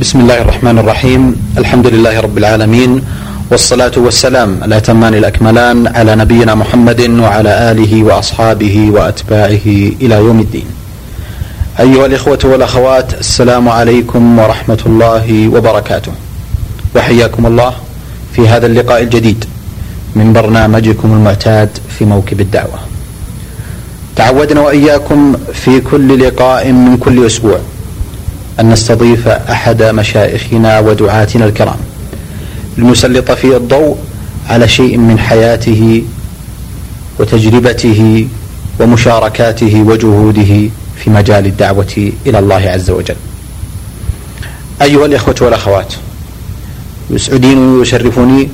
بسم الله الرحمن الرحيم. الحمد لله رب العالمين والصلاة والسلام الأتمان الأكملان على نبينا محمد وعلى آله وأصحابه وأتباعه إلى يوم الدين. أيها الإخوة والأخوات السلام عليكم ورحمة الله وبركاته. وحياكم الله في هذا اللقاء الجديد من برنامجكم المعتاد في موكب الدعوة. تعودنا وإياكم في كل لقاء من كل أسبوع أن نستضيف أحد مشايخنا ودعاتنا الكرام لنسلط فيه الضوء على شيء من حياته وتجربته ومشاركاته وجهوده في مجال الدعوة إلى الله عز وجل. أيها الإخوة والأخوات، يسعدني ويشرفني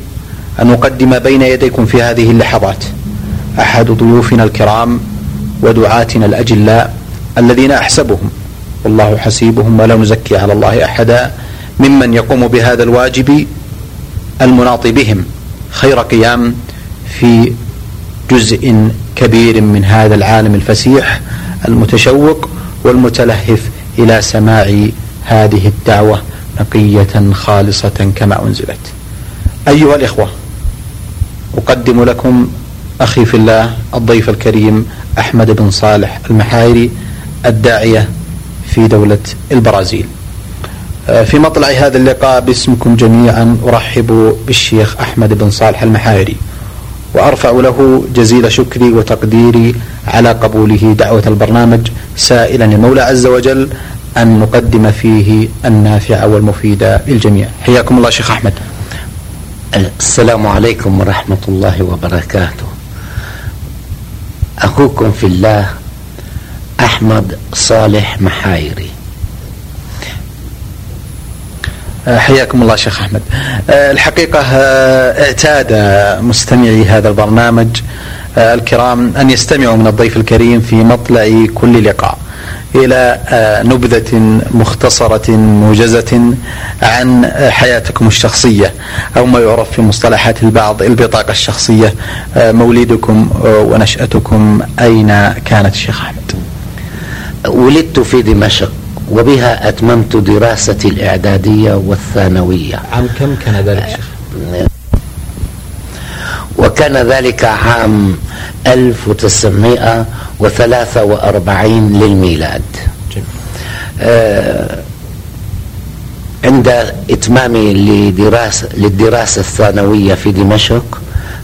أن أقدم بين يديكم في هذه اللحظات أحد ضيوفنا الكرام ودعاتنا الأجلاء الذين أحسبهم والله حسيبهم ولا نزكي على الله أحدا ممن يقوم بهذا الواجب المناط بهم خير قيام في جزء كبير من هذا العالم الفسيح المتشوق والمتلهف إلى سماع هذه الدعوة نقية خالصة كما أنزلت. أيها الإخوة أقدم لكم أخي في الله الضيف الكريم أحمد بن صالح المحايري الداعية في دولة البرازيل. آه، في مطلع هذا اللقاء باسمكم جميعا أرحب بالشيخ أحمد بن صالح المحايري وأرفع له جزيل شكري وتقديري على قبوله دعوة البرنامج سائلا المولى عز وجل أن نقدم فيه النافع والمفيد للجميع. حياكم الله شيخ أحمد. السلام عليكم ورحمة الله وبركاته. أخوكم في الله أحمد صالح محايري آه، حياكم الله شيخ أحمد. آه، الحقيقة آه، اعتاد مستمعي هذا البرنامج الكرام أن يستمعوا من الضيف الكريم في مطلع كل لقاء إلى نبذة مختصرة موجزة عن حياتكم الشخصية أو ما يعرف في مصطلحات البعض البطاقة الشخصية مولدكم ونشأتكم أين كانت شيخ أحمد؟ ولدت في دمشق وبها أتممت دراستي الإعدادية والثانوية. عام كم كان ذلك؟ شيخ؟ وكان ذلك عام 1943 للميلاد. آه عند إتمامي لدراسة للدراسة الثانوية في دمشق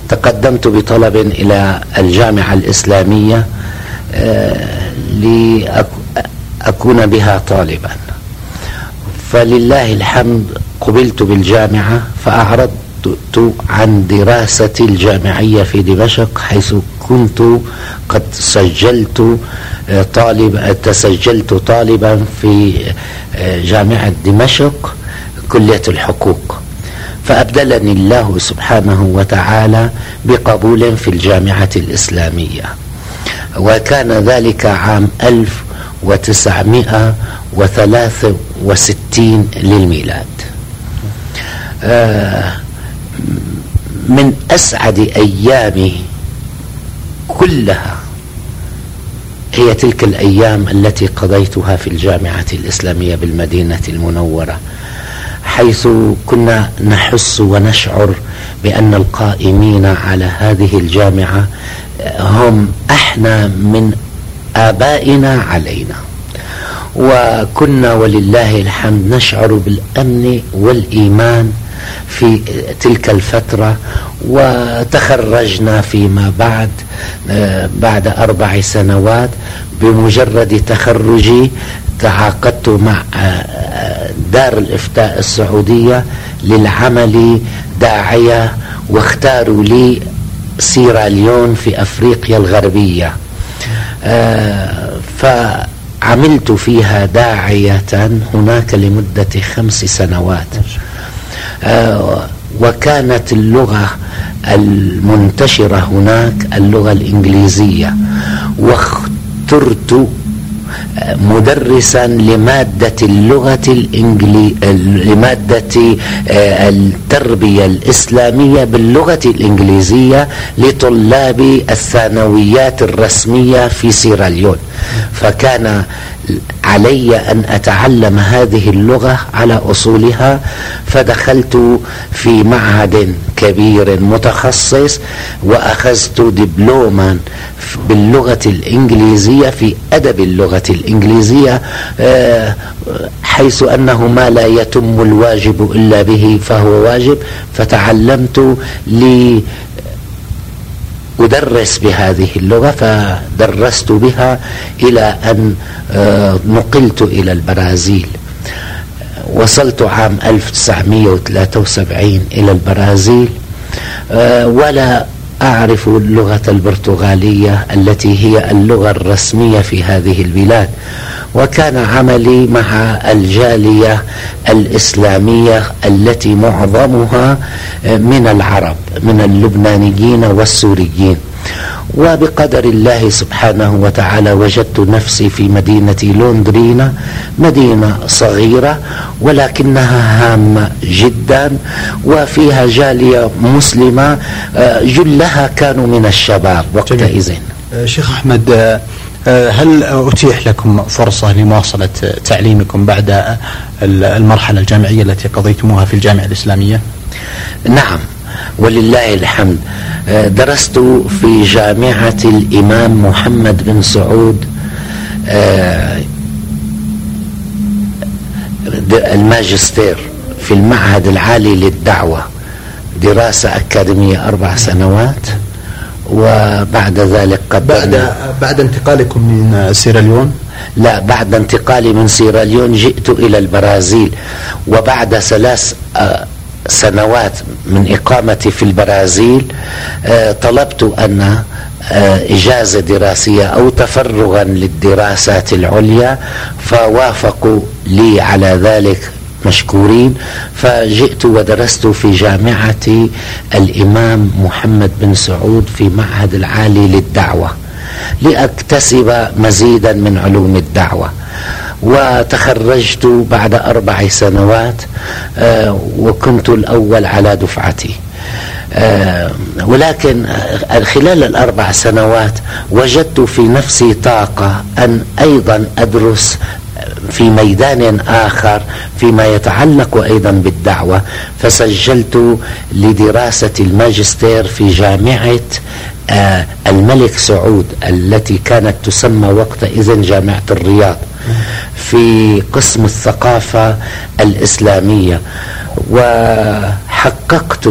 تقدمت بطلب إلى الجامعة الإسلامية. آه لأكون بها طالبا. فلله الحمد قبلت بالجامعة فأعرضت عن دراستي الجامعية في دمشق حيث كنت قد سجلت آه، طالب تسجلت طالبا في آه، جامعة دمشق كلية الحقوق. فأبدلني الله سبحانه وتعالى بقبول في الجامعة الإسلامية. وكان ذلك عام 1963 للميلاد. آه، من أسعد أيامي كلها هي تلك الأيام التي قضيتها في الجامعة الإسلامية بالمدينة المنورة حيث كنا نحس ونشعر بأن القائمين على هذه الجامعة هم إحنا من آبائنا علينا. وكنا ولله الحمد نشعر بالأمن والإيمان في تلك الفترة وتخرجنا فيما بعد بعد أربع سنوات بمجرد تخرجي تعاقدت مع دار الإفتاء السعودية للعمل داعية واختاروا لي سيراليون في أفريقيا الغربية. آه فعملت فيها داعية هناك لمدة خمس سنوات. آه وكانت اللغة المنتشرة هناك اللغة الإنجليزية. واخترت مدرسا لمادة اللغة الإنجلي... لمادة آه، التربية الإسلامية باللغة الإنجليزية لطلاب الثانويات الرسمية في سيراليون. فكان علي أن أتعلم هذه اللغة على أصولها فدخلت في معهد كبير متخصص وأخذت دبلوما باللغة الإنجليزية في أدب اللغة الإنجليزية آه، حيث أنه ما لا يتم الواجب إلا به فهو واجب. فتعلمت لي أدرس بهذه اللغة فدرست بها إلى أن آه، نقلت إلى البرازيل. وصلت عام 1973 إلى البرازيل آه، ولا أعرف اللغة البرتغالية التي هي اللغة الرسمية في هذه البلاد. وكان عملي مع الجالية الإسلامية التي معظمها من العرب من اللبنانيين والسوريين. وبقدر الله سبحانه وتعالى وجدت نفسي في مدينة لوندرينا مدينة صغيرة ولكنها هامة جدا وفيها جالية مسلمة آه، جلها كانوا من الشباب وقتئذ آه، شيخ أحمد آه، هل أتيح لكم فرصة لمواصلة تعليمكم بعد المرحلة الجامعية التي قضيتموها في الجامعة الإسلامية؟ نعم ولله الحمد آه، درست في جامعة الإمام محمد بن سعود آه، الماجستير في المعهد العالي للدعوة دراسة أكاديمية أربع سنوات وبعد ذلك بعد بعد انتقالكم من سيراليون لا بعد انتقالي من سيراليون جئت إلى البرازيل وبعد ثلاث آه، سنوات من إقامتي في البرازيل آه، طلبت أن آه، إجازة دراسية أو تفرغا للدراسات العليا فوافقوا لي على ذلك مشكورين. فجئت ودرست في جامعة الإمام محمد بن سعود في معهد العالي للدعوة لأكتسب مزيدا من علوم الدعوة. وتخرجت بعد أربع سنوات آه، وكنت الأول على دفعتي. آه، ولكن خلال الأربع سنوات وجدت في نفسي طاقة أن أيضا أدرس في ميدان آخر فيما يتعلق أيضا بالدعوة فسجلت لدراسة الماجستير في جامعة آه، الملك سعود التي كانت تسمى وقتئذ جامعة الرياض في قسم الثقافة الإسلامية. وحققت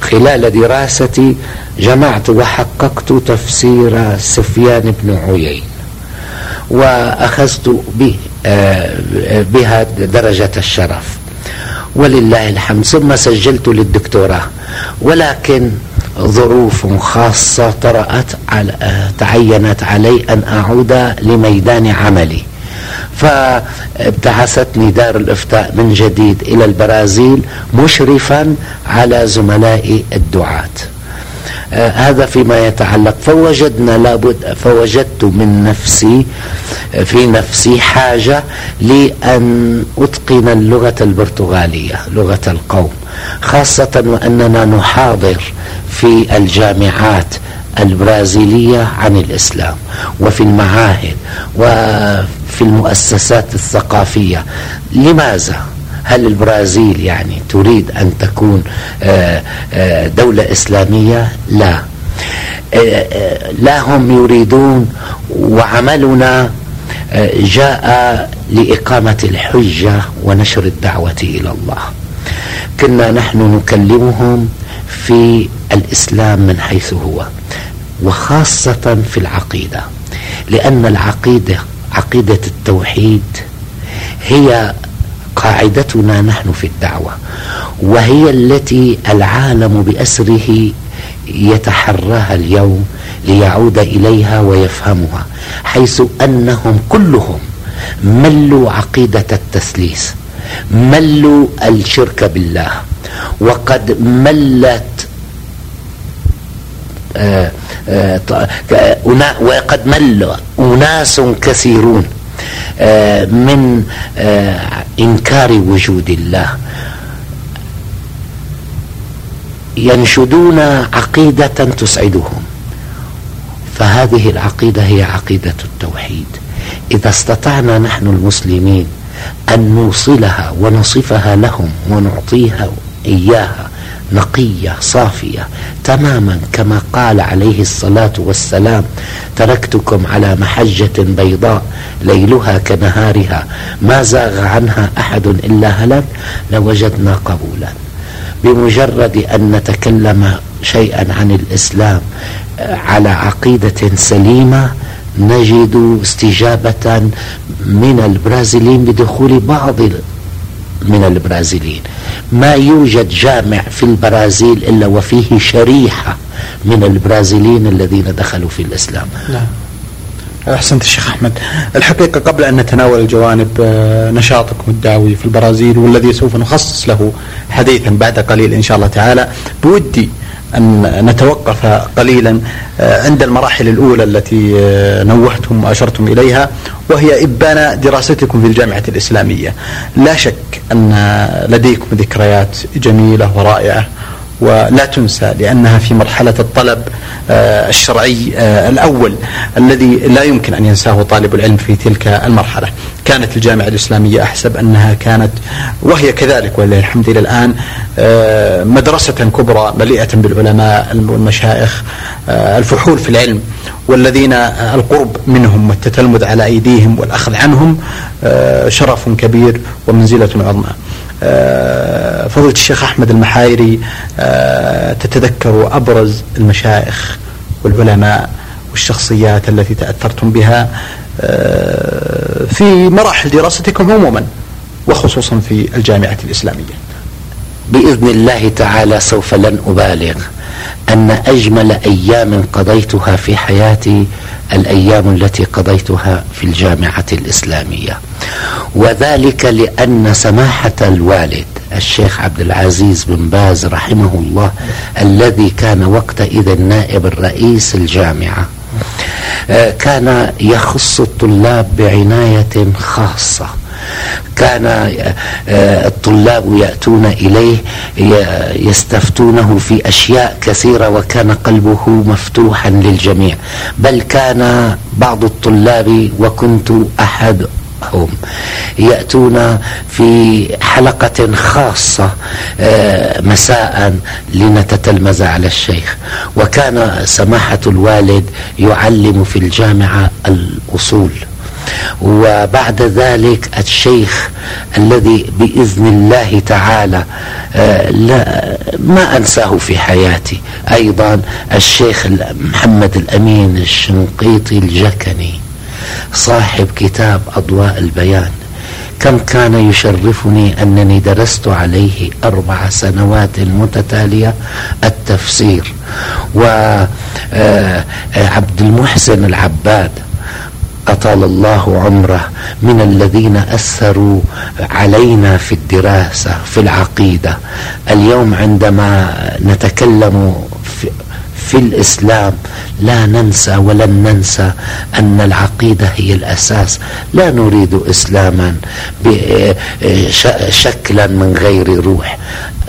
خلال دراستي جمعت وحققت تفسير سفيان بن عيين وأخذت آه، بها درجة الشرف. ولله الحمد. ثم سجلت للدكتوراه. ولكن ظروف خاصة طرأت على تعينت علي أن أعود لميدان عملي. فابتعثتني دار الإفتاء من جديد إلى البرازيل مشرفا على زملائي الدعاة. هذا فيما يتعلق. فوجدنا لابد فوجدت من نفسي في نفسي حاجة لأن أتقن اللغة البرتغالية لغة القوم. خاصة وأننا نحاضر في الجامعات البرازيلية عن الإسلام وفي المعاهد وفي المؤسسات الثقافية. لماذا؟ هل البرازيل يعني تريد أن تكون آه، آه، دولة إسلامية؟ لا آه، لا هم يريدون وعملنا جاء لإقامة الحجة ونشر الدعوة إلى الله كنا نحن نكلمهم في الإسلام من حيث هو وخاصة في العقيدة لأن العقيدة عقيدة التوحيد هي قاعدتنا نحن في الدعوة وهي التي العالم بأسره يتحراها اليوم ليعود إليها ويفهمها حيث أنهم كلهم ملوا عقيدة التثليث ملوا الشرك بالله وقد ملت آه، آه، وقد مل أناس كثيرون من إنكار وجود الله. ينشدون عقيدة تسعدهم. فهذه العقيدة هي عقيدة التوحيد. إذا استطعنا نحن المسلمين أن نوصلها ونصفها لهم ونعطيها إياها نقية صافية. تماما كما قال عليه الصلاة والسلام تركتكم على محجة بيضاء ليلها كنهارها ما زاغ عنها أحد إلا هلك لوجدنا قبولا. بمجرد أن نتكلم شيئا عن الإسلام على عقيدة سليمة نجد استجابة من البرازيليين بدخول بعض من البرازيليين. ما يوجد جامع في البرازيل إلا وفيه شريحة من البرازيليين الذين دخلوا في الإسلام. نعم. أحسنت الشيخ أحمد. الحقيقة قبل أن نتناول الجوانب آه، نشاطكم الدعوي في البرازيل والذي سوف نخصص له حديثا بعد قليل إن شاء الله تعالى بودي أن نتوقف قليلا آه، عند المراحل الأولى التي آه، نوهتم وأشرتم إليها وهي إبان دراستكم في الجامعة الإسلامية. لا شك أن لديكم ذكريات جميلة ورائعة. ولا تنسى لأنها في مرحلة الطلب آه، الشرعي آه، الأول الذي لا يمكن أن ينساه طالب العلم في تلك المرحلة. كانت الجامعة الإسلامية أحسب أنها كانت وهي كذلك ولله الحمد إلى الآن آه، مدرسة كبرى مليئة بالعلماء والمشايخ الفحول في العلم والذين القرب منهم والتتلمذ على أيديهم والأخذ عنهم شرف كبير ومنزلة عظمى. فضيلة الشيخ أحمد المحايري آه، تتذكر أبرز المشايخ والعلماء والشخصيات التي تأثرتم بها آه، في مراحل دراستكم عموما وخصوصا في الجامعة الإسلامية. بإذن الله تعالى سوف لن أبالغ. أن أجمل أيام قضيتها في حياتي الأيام التي قضيتها في الجامعة الإسلامية. وذلك لأن سماحة الوالد الشيخ عبد العزيز بن باز رحمه الله الذي كان وقتئذ نائب الرئيس الجامعة آه، كان يخص الطلاب بعناية خاصة. كان آه، الطلاب يأتون إليه يستفتونه في أشياء كثيرة وكان قلبه مفتوحا للجميع. بل كان بعض الطلاب وكنت أحد هم يأتون في حلقة خاصة آه، مساء لنتتلمذ على الشيخ. وكان سماحة الوالد يعلم في الجامعة الأصول. وبعد ذلك الشيخ الذي بإذن الله تعالى آه، لا ما أنساه في حياتي. أيضا الشيخ محمد الأمين الشنقيطي الجكني صاحب كتاب أضواء البيان. كم كان يشرفني أنني درست عليه أربع سنوات متتالية التفسير. وعبد آه، آه، المحسن العباد أطال الله عمره من الذين أثروا علينا في الدراسة في العقيدة. اليوم عندما نتكلم في في الإسلام لا ننسى ولن ننسى أن العقيدة هي الأساس. لا نريد إسلاما شكلا من غير روح.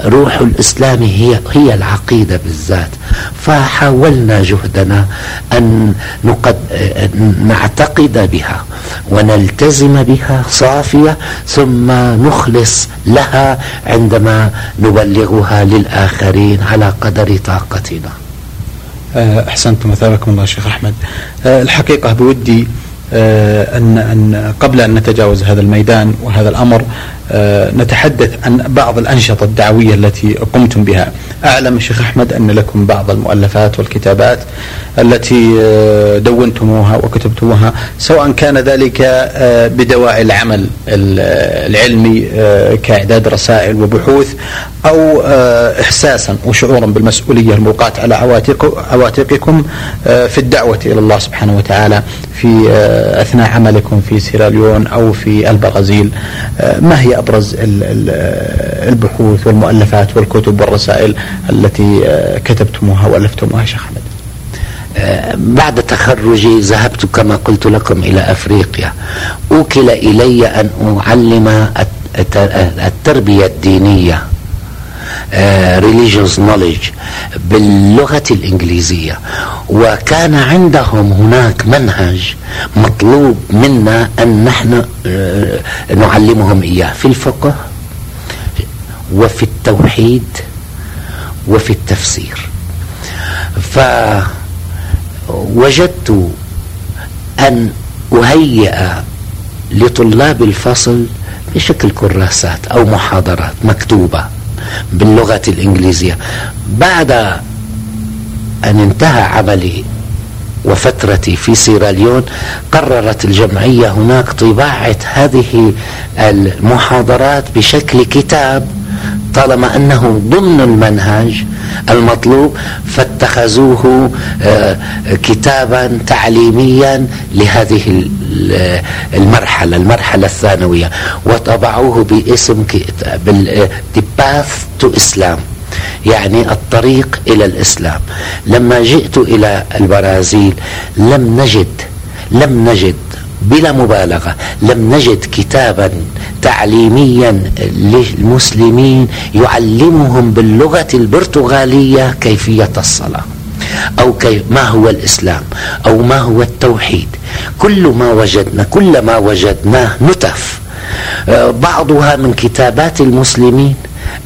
روح الإسلام هي هي العقيدة بالذات. فحاولنا جهدنا أن نقد نعتقد بها ونلتزم بها صافية ثم نخلص لها عندما نبلغها للآخرين على قدر طاقتنا. آه، أحسنتم مثابكم الله شيخ أحمد. آه، الحقيقة بودي آه، ان أن قبل أن نتجاوز هذا الميدان وهذا الأمر نتحدث عن بعض الأنشطة الدعوية التي قمتم بها. أعلم شيخ أحمد أن لكم بعض المؤلفات والكتابات التي دونتموها وكتبتموها سواء كان ذلك بدواعي العمل العلمي كإعداد رسائل وبحوث أو آه، إحساسا وشعورا بالمسؤولية الملقاة على عواتقكم آه، في الدعوة إلى الله سبحانه وتعالى في آه، أثناء عملكم في سيراليون أو في البرازيل. ما هي أبرز البحوث والمؤلفات والكتب والرسائل؟ التي كتبتموها وألفتموها شيخ أحمد. بعد تخرجي ذهبت كما قلت لكم إلى أفريقيا. أوكل إلي أن أعلم التربية الدينية آه، religious knowledge باللغة الإنجليزية. وكان عندهم هناك منهج مطلوب منا أن نحن آه، نعلمهم إياه في الفقه وفي التوحيد. وفي التفسير. فوجدت أن أهيئ لطلاب الفصل بشكل كراسات أو محاضرات مكتوبة باللغة الإنجليزية. بعد أن انتهى عملي وفترتي في سيراليون قررت الجمعية هناك طباعة هذه المحاضرات بشكل كتاب طالما أنه ضمن المنهج المطلوب فاتخذوه آه، كتابا تعليميا لهذه المرحلة المرحلة الثانوية وطبعوه باسم Path to Islam يعني الطريق إلى الإسلام. لما جئت إلى البرازيل لم نجد لم نجد بلا مبالغة لم نجد كتابا تعليميا للمسلمين يعلمهم باللغة البرتغالية كيفية الصلاة أو كيف ما هو الإسلام أو ما هو التوحيد. كل ما وجدنا كل ما وجدناه نتف. آه، بعضها من كتابات المسلمين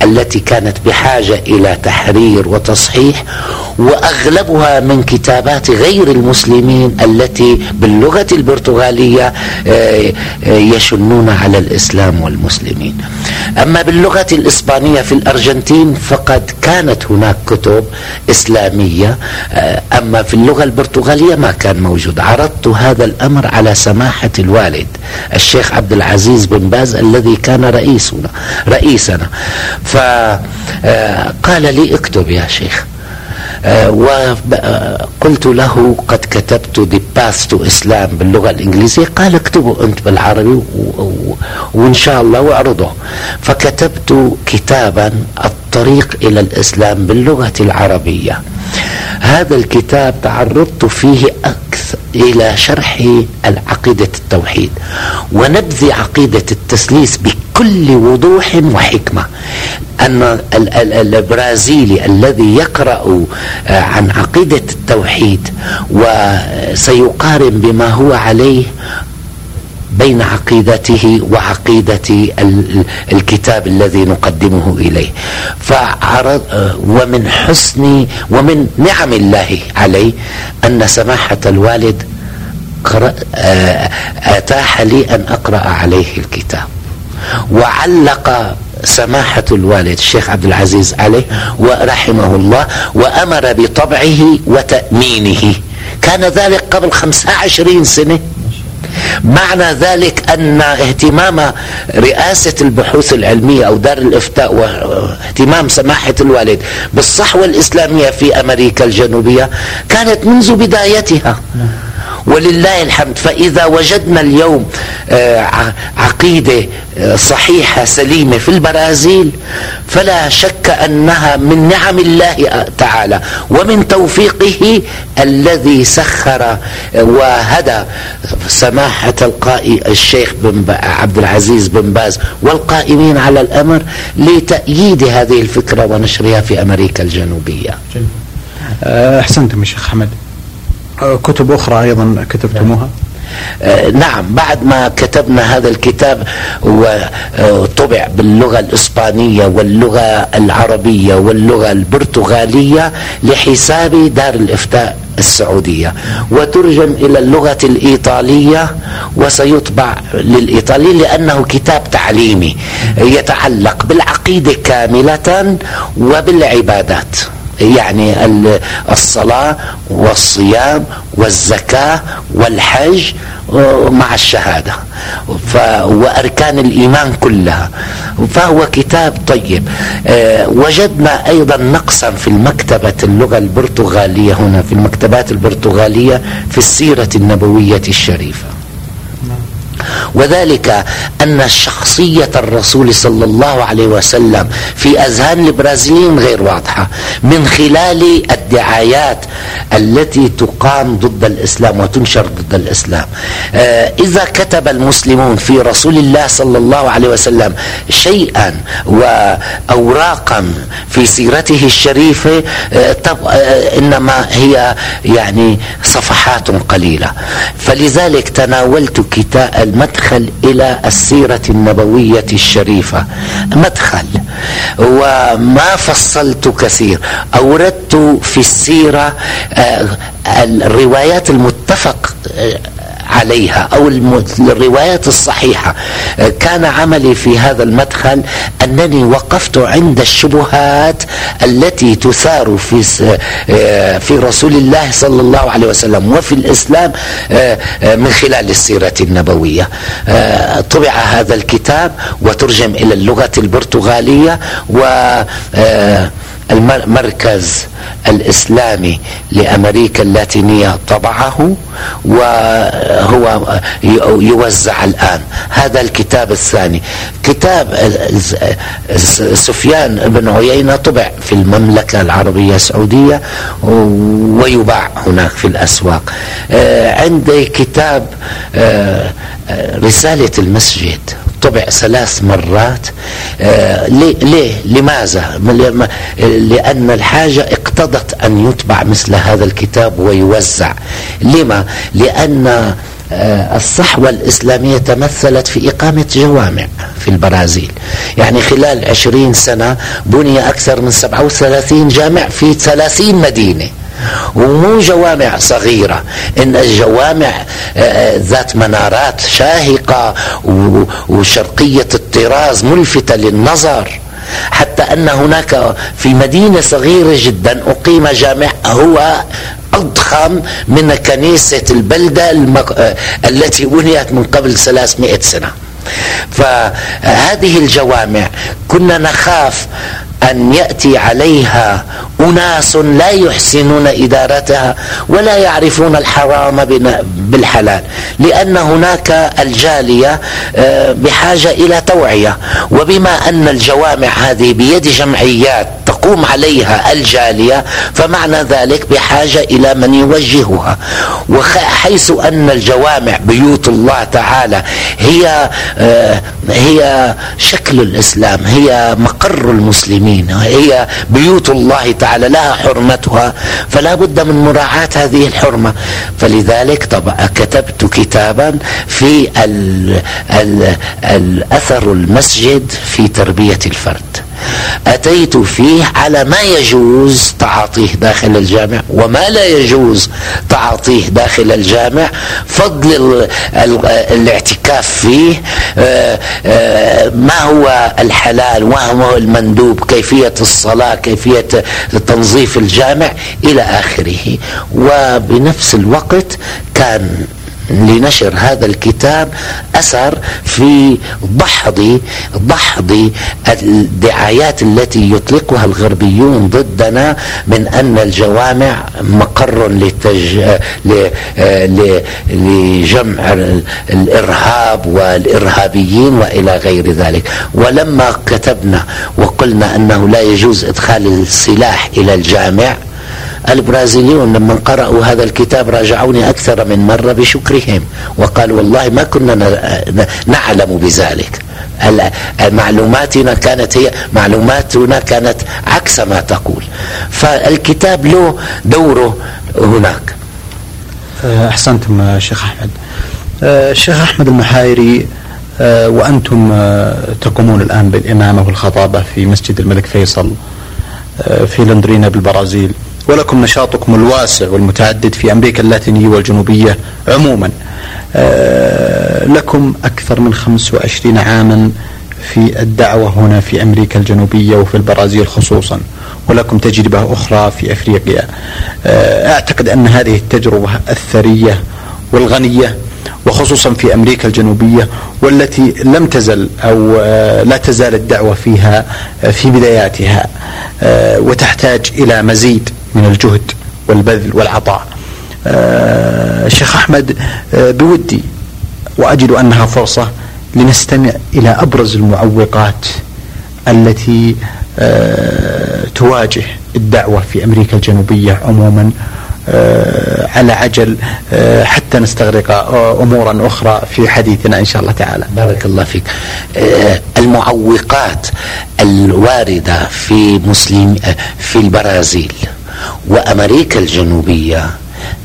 التي كانت بحاجة إلى تحرير وتصحيح وأغلبها من كتابات غير المسلمين التي باللغة البرتغالية آه، آه، يشنون على الإسلام والمسلمين. أما باللغة الإسبانية في الأرجنتين فقد كانت هناك كتب إسلامية آه، أما في اللغة البرتغالية ما كان موجود. عرضت هذا الأمر على سماحة الوالد الشيخ عبد العزيز بن باز الذي كان رئيسنا رئيسنا فقال لي اكتب يا شيخ وقلت له قد كتبت Path to Islam باللغة الإنجليزية. قال اكتبه أنت بالعربي وإن شاء الله وأعرضه. فكتبت كتابا الطريق إلى الإسلام باللغة العربية. هذا الكتاب تعرضت فيه إلى شرح العقيدة التوحيد ونبذ عقيدة التسليس بكل وضوح وحكمة. أن البرازيلي الذي يقرأ آه، عن عقيدة التوحيد وسيقارن بما هو عليه بين عقيدته وعقيدة الكتاب الذي نقدمه إليه. فعرض ومن حسن ومن نعم الله عليه أن سماحة الوالد آه، أتاح لي أن أقرأ عليه الكتاب. وعلق سماحة الوالد الشيخ عبد العزيز عليه ورحمه الله وأمر بطبعه وتأمينه. كان ذلك قبل خمسة عشرين سنة. معنى ذلك أن اهتمام رئاسة البحوث العلمية أو دار الإفتاء واهتمام سماحة الوالد بالصحوة الإسلامية في أمريكا الجنوبية كانت منذ بدايتها. ولله الحمد. فإذا وجدنا اليوم آه، عقيدة آه، صحيحة سليمة في البرازيل فلا شك أنها من نعم الله تعالى ومن توفيقه الذي سخر آه، وهدى سماحة القائي الشيخ بن عبد العزيز بن باز والقائمين على الأمر لتأييد هذه الفكرة ونشرها في أمريكا الجنوبية. أحسنتم يا شيخ حمد كتب أخرى أيضا كتبتموها؟ آه، نعم بعد ما كتبنا هذا الكتاب وطبع باللغة الإسبانية واللغة العربية واللغة البرتغالية لحساب دار الإفتاء السعودية. وترجم إلى اللغة الإيطالية وسيطبع للإيطالي لأنه كتاب تعليمي يتعلق بالعقيدة كاملة وبالعبادات. يعني الصلاة والصيام والزكاة والحج مع الشهادة. وأركان الإيمان كلها. فهو كتاب طيب. آه، وجدنا أيضا نقصا في المكتبة اللغة البرتغالية هنا في المكتبات البرتغالية في السيرة النبوية الشريفة. وذلك أن شخصية الرسول صلى الله عليه وسلم في أذهان البرازيليين غير واضحة. من خلال الدعايات التي تقام ضد الإسلام وتنشر ضد الإسلام. آه، إذا كتب المسلمون في رسول الله صلى الله عليه وسلم شيئا وأوراقا في سيرته الشريفة آه، آه، إنما هي يعني صفحات قليلة. فلذلك تناولت كتاب المدخل إلى السيرة النبوية الشريفة. مدخل. وما فصلت كثير. أوردت في السيرة الروايات المتفق عليها أو الروايات الصحيحة. كان عملي في هذا المدخل أنني وقفت عند الشبهات التي تثار في في رسول الله صلى الله عليه وسلم وفي الإسلام من خلال السيرة النبوية. طبع هذا الكتاب وترجم إلى اللغة البرتغالية و المركز الإسلامي لأمريكا اللاتينية طبعه وهو يوزع الآن. هذا الكتاب الثاني. كتاب سفيان بن عيينة طبع في المملكة العربية السعودية ويباع هناك في الأسواق. عندي كتاب رسالة المسجد. طبع ثلاث مرات آه ليه, لماذا؟ لأن الحاجة اقتضت أن يطبع مثل هذا الكتاب ويوزع. لما؟ لأن آه الصحوة الإسلامية تمثلت في إقامة جوامع في البرازيل. يعني خلال عشرين سنة بني أكثر من 37 جامع في 30 مدينة. ومو جوامع صغيرة. إن الجوامع ذات منارات شاهقة وشرقية الطراز ملفتة للنظر. حتى أن هناك في مدينة صغيرة جدا أقيم جامع هو أضخم من كنيسة البلدة المق... التي بنيت من قبل 300 سنة. فهذه الجوامع كنا نخاف أن يأتي عليها أناس لا يحسنون إدارتها ولا يعرفون الحرام بالحلال لأن هناك الجالية بحاجة إلى توعية وبما أن الجوامع هذه بيد جمعيات تقوم عليها الجالية فمعنى ذلك بحاجة إلى من يوجهها. وحيث أن الجوامع بيوت الله تعالى هي هي شكل الإسلام هي مقر المسلمين هي بيوت الله تعالى لها حرمتها فلا بد من مراعاة هذه الحرمة. فلذلك طبعا كتبت كتابا في ال ال الاثر المسجد في تربية الفرد. أتيت فيه على ما يجوز تعاطيه داخل الجامع وما لا يجوز تعاطيه داخل الجامع. فضل الاعتكاف فيه ما هو الحلال وما هو المندوب كيفية الصلاة كيفية تنظيف الجامع إلى آخره. وبنفس الوقت كان لنشر هذا الكتاب أثر في دحض دحض الدعايات التي يطلقها الغربيون ضدنا من أن الجوامع مقر لتج... ل... ل... لجمع الإرهاب والإرهابيين وإلى غير ذلك. ولما كتبنا وقلنا أنه لا يجوز إدخال السلاح إلى الجامع البرازيليون لما قرأوا هذا الكتاب راجعوني أكثر من مرة بشكرهم وقالوا والله ما كنا نعلم بذلك. معلوماتنا كانت هي معلوماتنا كانت عكس ما تقول. فالكتاب له دوره هناك. أحسنتم شيخ أحمد. الشيخ أحمد المحايري وأنتم تقومون الآن بالإمامة والخطابة في مسجد الملك فيصل في لندرينا بالبرازيل. ولكم نشاطكم الواسع والمتعدد في أمريكا اللاتينية والجنوبية عموما. لكم أكثر من 25 عاما في الدعوة هنا في أمريكا الجنوبية وفي البرازيل خصوصا ولكم تجربة أخرى في أفريقيا. أعتقد أن هذه التجربة الثرية والغنية وخصوصا في أمريكا الجنوبية والتي لم تزل أو لا تزال الدعوه فيها في بداياتها وتحتاج إلى مزيد من الجهد والبذل والعطاء الشيخ أحمد بودي وأجد أنها فرصة لنستمع إلى أبرز المعوقات التي آه، تواجه الدعوة في أمريكا الجنوبية عموما آه، على عجل آه، حتى نستغرق امورا أخرى في حديثنا إن شاء الله تعالى. بارك الله فيك. المعوقات الواردة في مسلم في البرازيل وأمريكا الجنوبية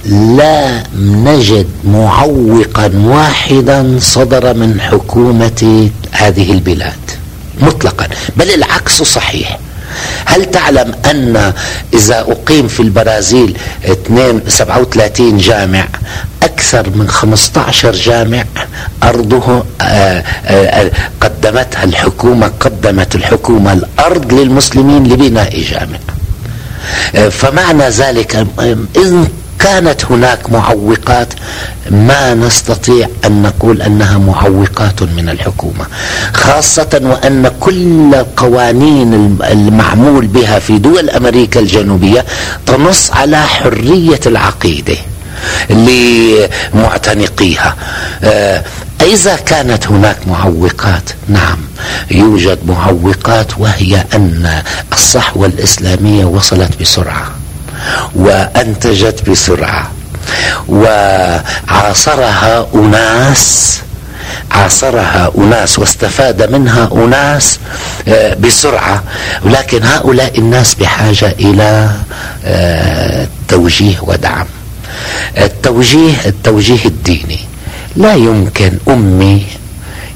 لا نجد معوقا واحدا صدر من حكومة هذه البلاد مطلقا بل العكس صحيح. هل تعلم أن إذا أقيم في البرازيل 37 جامع أكثر من 15 جامع أرضه آه، آه، قدمتها الحكومة قدمت الحكومة الأرض للمسلمين لبناء جامع؟ فمعنى ذلك إذن كانت هناك معوقات ما نستطيع أن نقول أنها معوقات من الحكومة. خاصة وأن كل القوانين المعمول بها في دول أمريكا الجنوبية تنص على حرية العقيدة لمعتنقيها. آه، إذا كانت هناك معوقات نعم يوجد معوقات وهي أن الصحوة الإسلامية وصلت بسرعة وأنتجت بسرعة وعاصرها أناس عاصرها أناس واستفاد منها أناس آه، بسرعة ولكن هؤلاء الناس بحاجة إلى آه، توجيه ودعم. التوجيه التوجيه الديني. لا يمكن أمي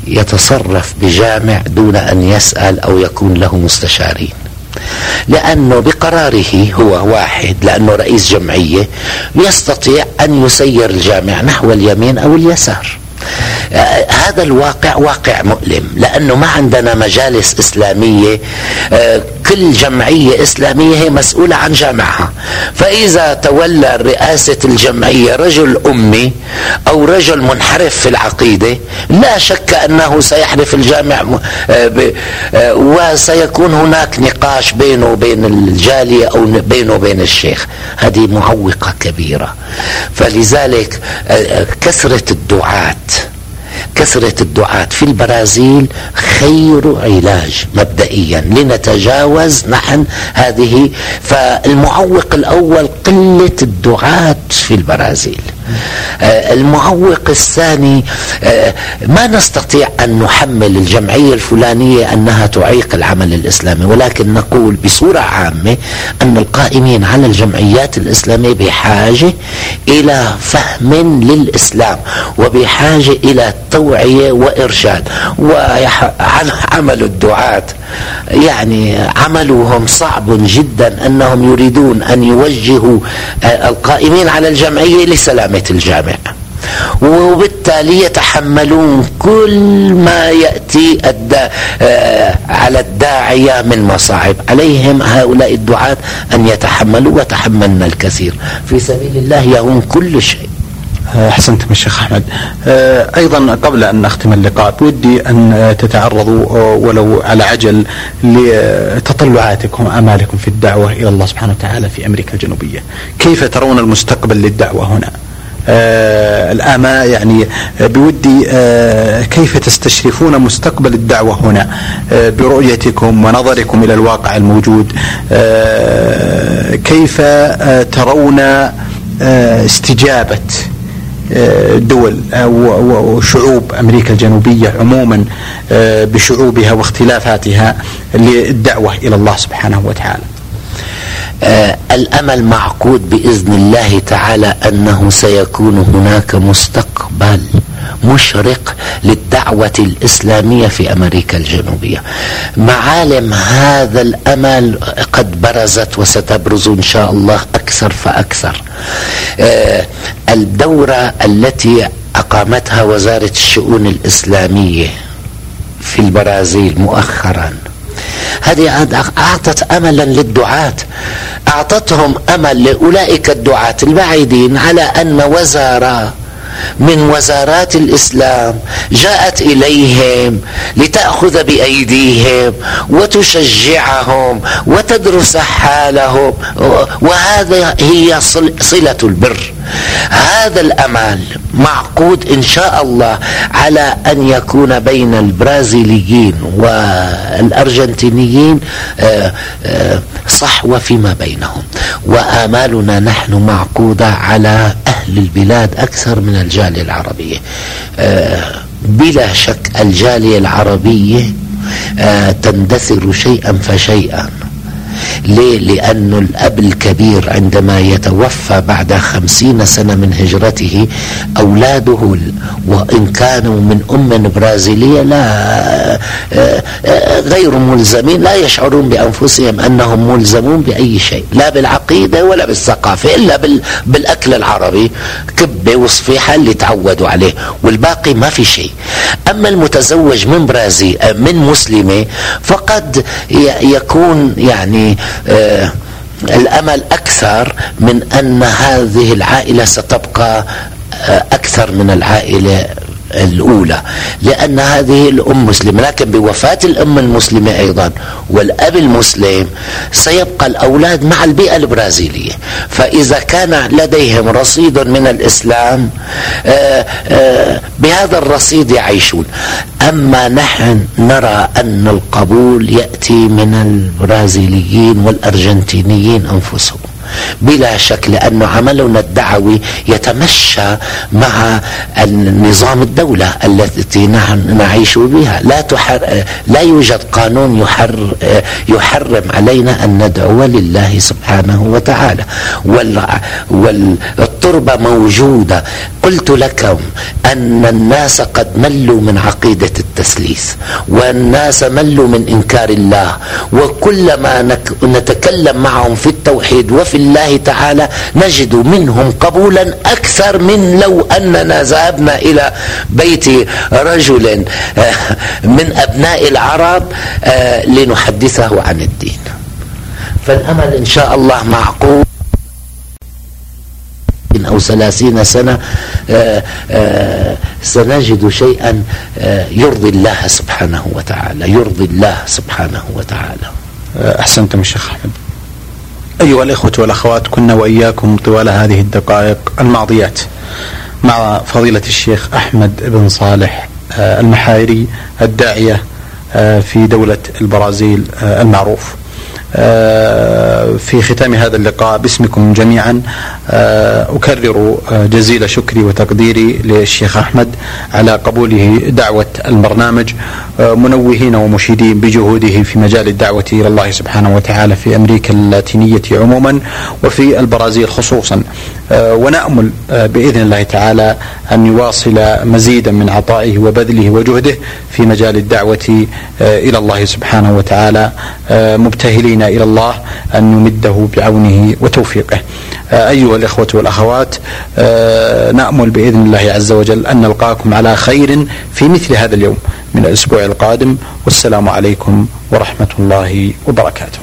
يتصرف بجامع دون أن يسأل أو يكون له مستشارين. لأنه بقراره هو واحد لأنه رئيس جمعية يستطيع أن يسير الجامع نحو اليمين أو اليسار. هذا الواقع واقع مؤلم لأنه ما عندنا مجالس إسلامية آه، كل جمعية إسلامية هي مسؤولة عن جامعها. فإذا تولى رئاسة الجمعية رجل أمي أو رجل منحرف في العقيدة لا شك أنه سيحرف الجامع آه، وسيكون هناك نقاش بينه وبين الجالية أو بينه وبين الشيخ. هذه معوقة كبيرة. فلذلك كثرة الدعاة كثرة الدعاة في البرازيل خير علاج مبدئيا. لنتجاوز نحن هذه فالمعوق الأول قلة الدعاة في البرازيل. المعوق الثاني آه، ما نستطيع أن نحمل الجمعية الفلانية أنها تعيق العمل الإسلامي ولكن نقول بصورة عامة أن القائمين على الجمعيات الإسلامية بحاجة إلى فهم للإسلام وبحاجة إلى توعية وإرشاد وعمل الدعاة. يعني عملهم صعب جدا أنهم يريدون أن يوجهوا آه، القائمين على الجمعية لسلامة. الجامع. وبالتالي يتحملون كل ما يأتي الدا آه، على الداعية من مصاعب. عليهم هؤلاء الدعاة أن يتحملوا وتحملنا الكثير. في سبيل الله يهون كل شيء. أحسنتم الشيخ أحمد. آه، أيضا قبل أن نختم اللقاء بودي أن تتعرضوا آه، ولو على عجل لتطلعاتكم وامالكم في الدعوة إلى الله سبحانه وتعالى في أمريكا الجنوبية. كيف ترون المستقبل للدعوة هنا؟ آه الآماء يعني بودي آه كيف تستشرفون مستقبل الدعوة هنا آه برؤيتكم ونظركم إلى الواقع الموجود آه كيف آه ترون آه استجابة دول وشعوب أمريكا الجنوبية عموما آه، بشعوبها واختلافاتها للدعوة إلى الله سبحانه وتعالى. آه الأمل معقود بإذن الله تعالى أنه سيكون هناك مستقبل مشرق للدعوة الإسلامية في أمريكا الجنوبية. معالم هذا الأمل قد برزت وستبرز إن شاء الله أكثر فأكثر. آه الدورة التي أقامتها وزارة الشؤون الإسلامية في البرازيل مؤخرا هذه أعطت أملا للدعاة. أعطتهم أمل لأولئك الدعاة البعيدين على أن وزارة من وزارات الإسلام جاءت إليهم لتأخذ بأيديهم وتشجعهم وتدرس حالهم. وهذا هي صلة البر. هذا الامل معقود إن شاء الله على أن يكون بين البرازيليين والأرجنتينيين آه، آه، صحوة فيما بينهم. وآمالنا نحن معقودة على أهل البلاد أكثر من الجالية العربية. آه، بلا شك الجالية العربية تندثر شيئا فشيئا. ليه؟ لأن الأب الكبير عندما يتوفى بعد خمسين سنة من هجرته أولاده وإن كانوا من أم برازيلية لا آه، آه، غير ملزمين لا يشعرون بأنفسهم أنهم ملزمون بأي شيء لا بالعقيدة ولا بالثقافة إلا بالأكل العربي كبة وصفيحة اللي تعودوا عليه والباقي ما في شيء. أما المتزوج من برازيل من مسلمة فقد يكون يعني آه، الأمل أكثر من أن هذه العائلة ستبقى آه، أكثر من العائلة الأولى لأن هذه الأم مسلمة لكن بوفاة الأم المسلمة أيضا والأب المسلم سيبقى الأولاد مع البيئة البرازيلية. فإذا كان لديهم رصيد من الإسلام آه، آه، بهذا الرصيد يعيشون. أما نحن نرى أن القبول يأتي من البرازيليين والأرجنتينيين أنفسهم. بلا شك لأن عملنا الدعوي يتمشى مع النظام الدولة التي نحن نعيش بها. لا تحر لا يوجد قانون يحر يحرم علينا أن ندعو لله سبحانه وتعالى. والتربة موجودة. قلت لكم أن الناس قد ملوا من عقيدة التسليس والناس ملوا من إنكار الله وكلما نتكلم معهم في التوحيد وفي الله تعالى نجد منهم قبولا أكثر من لو أننا ذهبنا إلى بيت رجل آه، من أبناء العرب آه، لنحدثه عن الدين. فالأمل إن شاء الله معقول. أو ثلاثين سنة آه، سنجد شيئا يرضي الله سبحانه وتعالى يرضي الله سبحانه وتعالى. أحسنتم الشيخ أحمد. أيها الإخوة والأخوات كنا وإياكم طوال هذه الدقائق الماضيات مع فضيلة الشيخ أحمد بن صالح آه، المحايري الداعية آه، في دولة البرازيل آه، المعروف. في ختام هذا اللقاء باسمكم جميعا أكرر آه، جزيل شكري وتقديري للشيخ أحمد على قبوله دعوة البرنامج منوهين ومشيدين بجهوده في مجال الدعوة إلى الله سبحانه وتعالى في أمريكا اللاتينية عموما وفي البرازيل خصوصا. ونأمل بإذن الله تعالى أن يواصل مزيدا من عطائه وبذله وجهده في مجال الدعوة إلى الله سبحانه وتعالى. مبتهلين إلى الله أن نمده بعونه وتوفيقه. آه، أيها الإخوة والأخوات آه، نأمل بإذن الله عز وجل أن نلقاكم على خير في مثل هذا اليوم من الأسبوع القادم. والسلام عليكم ورحمة الله وبركاته.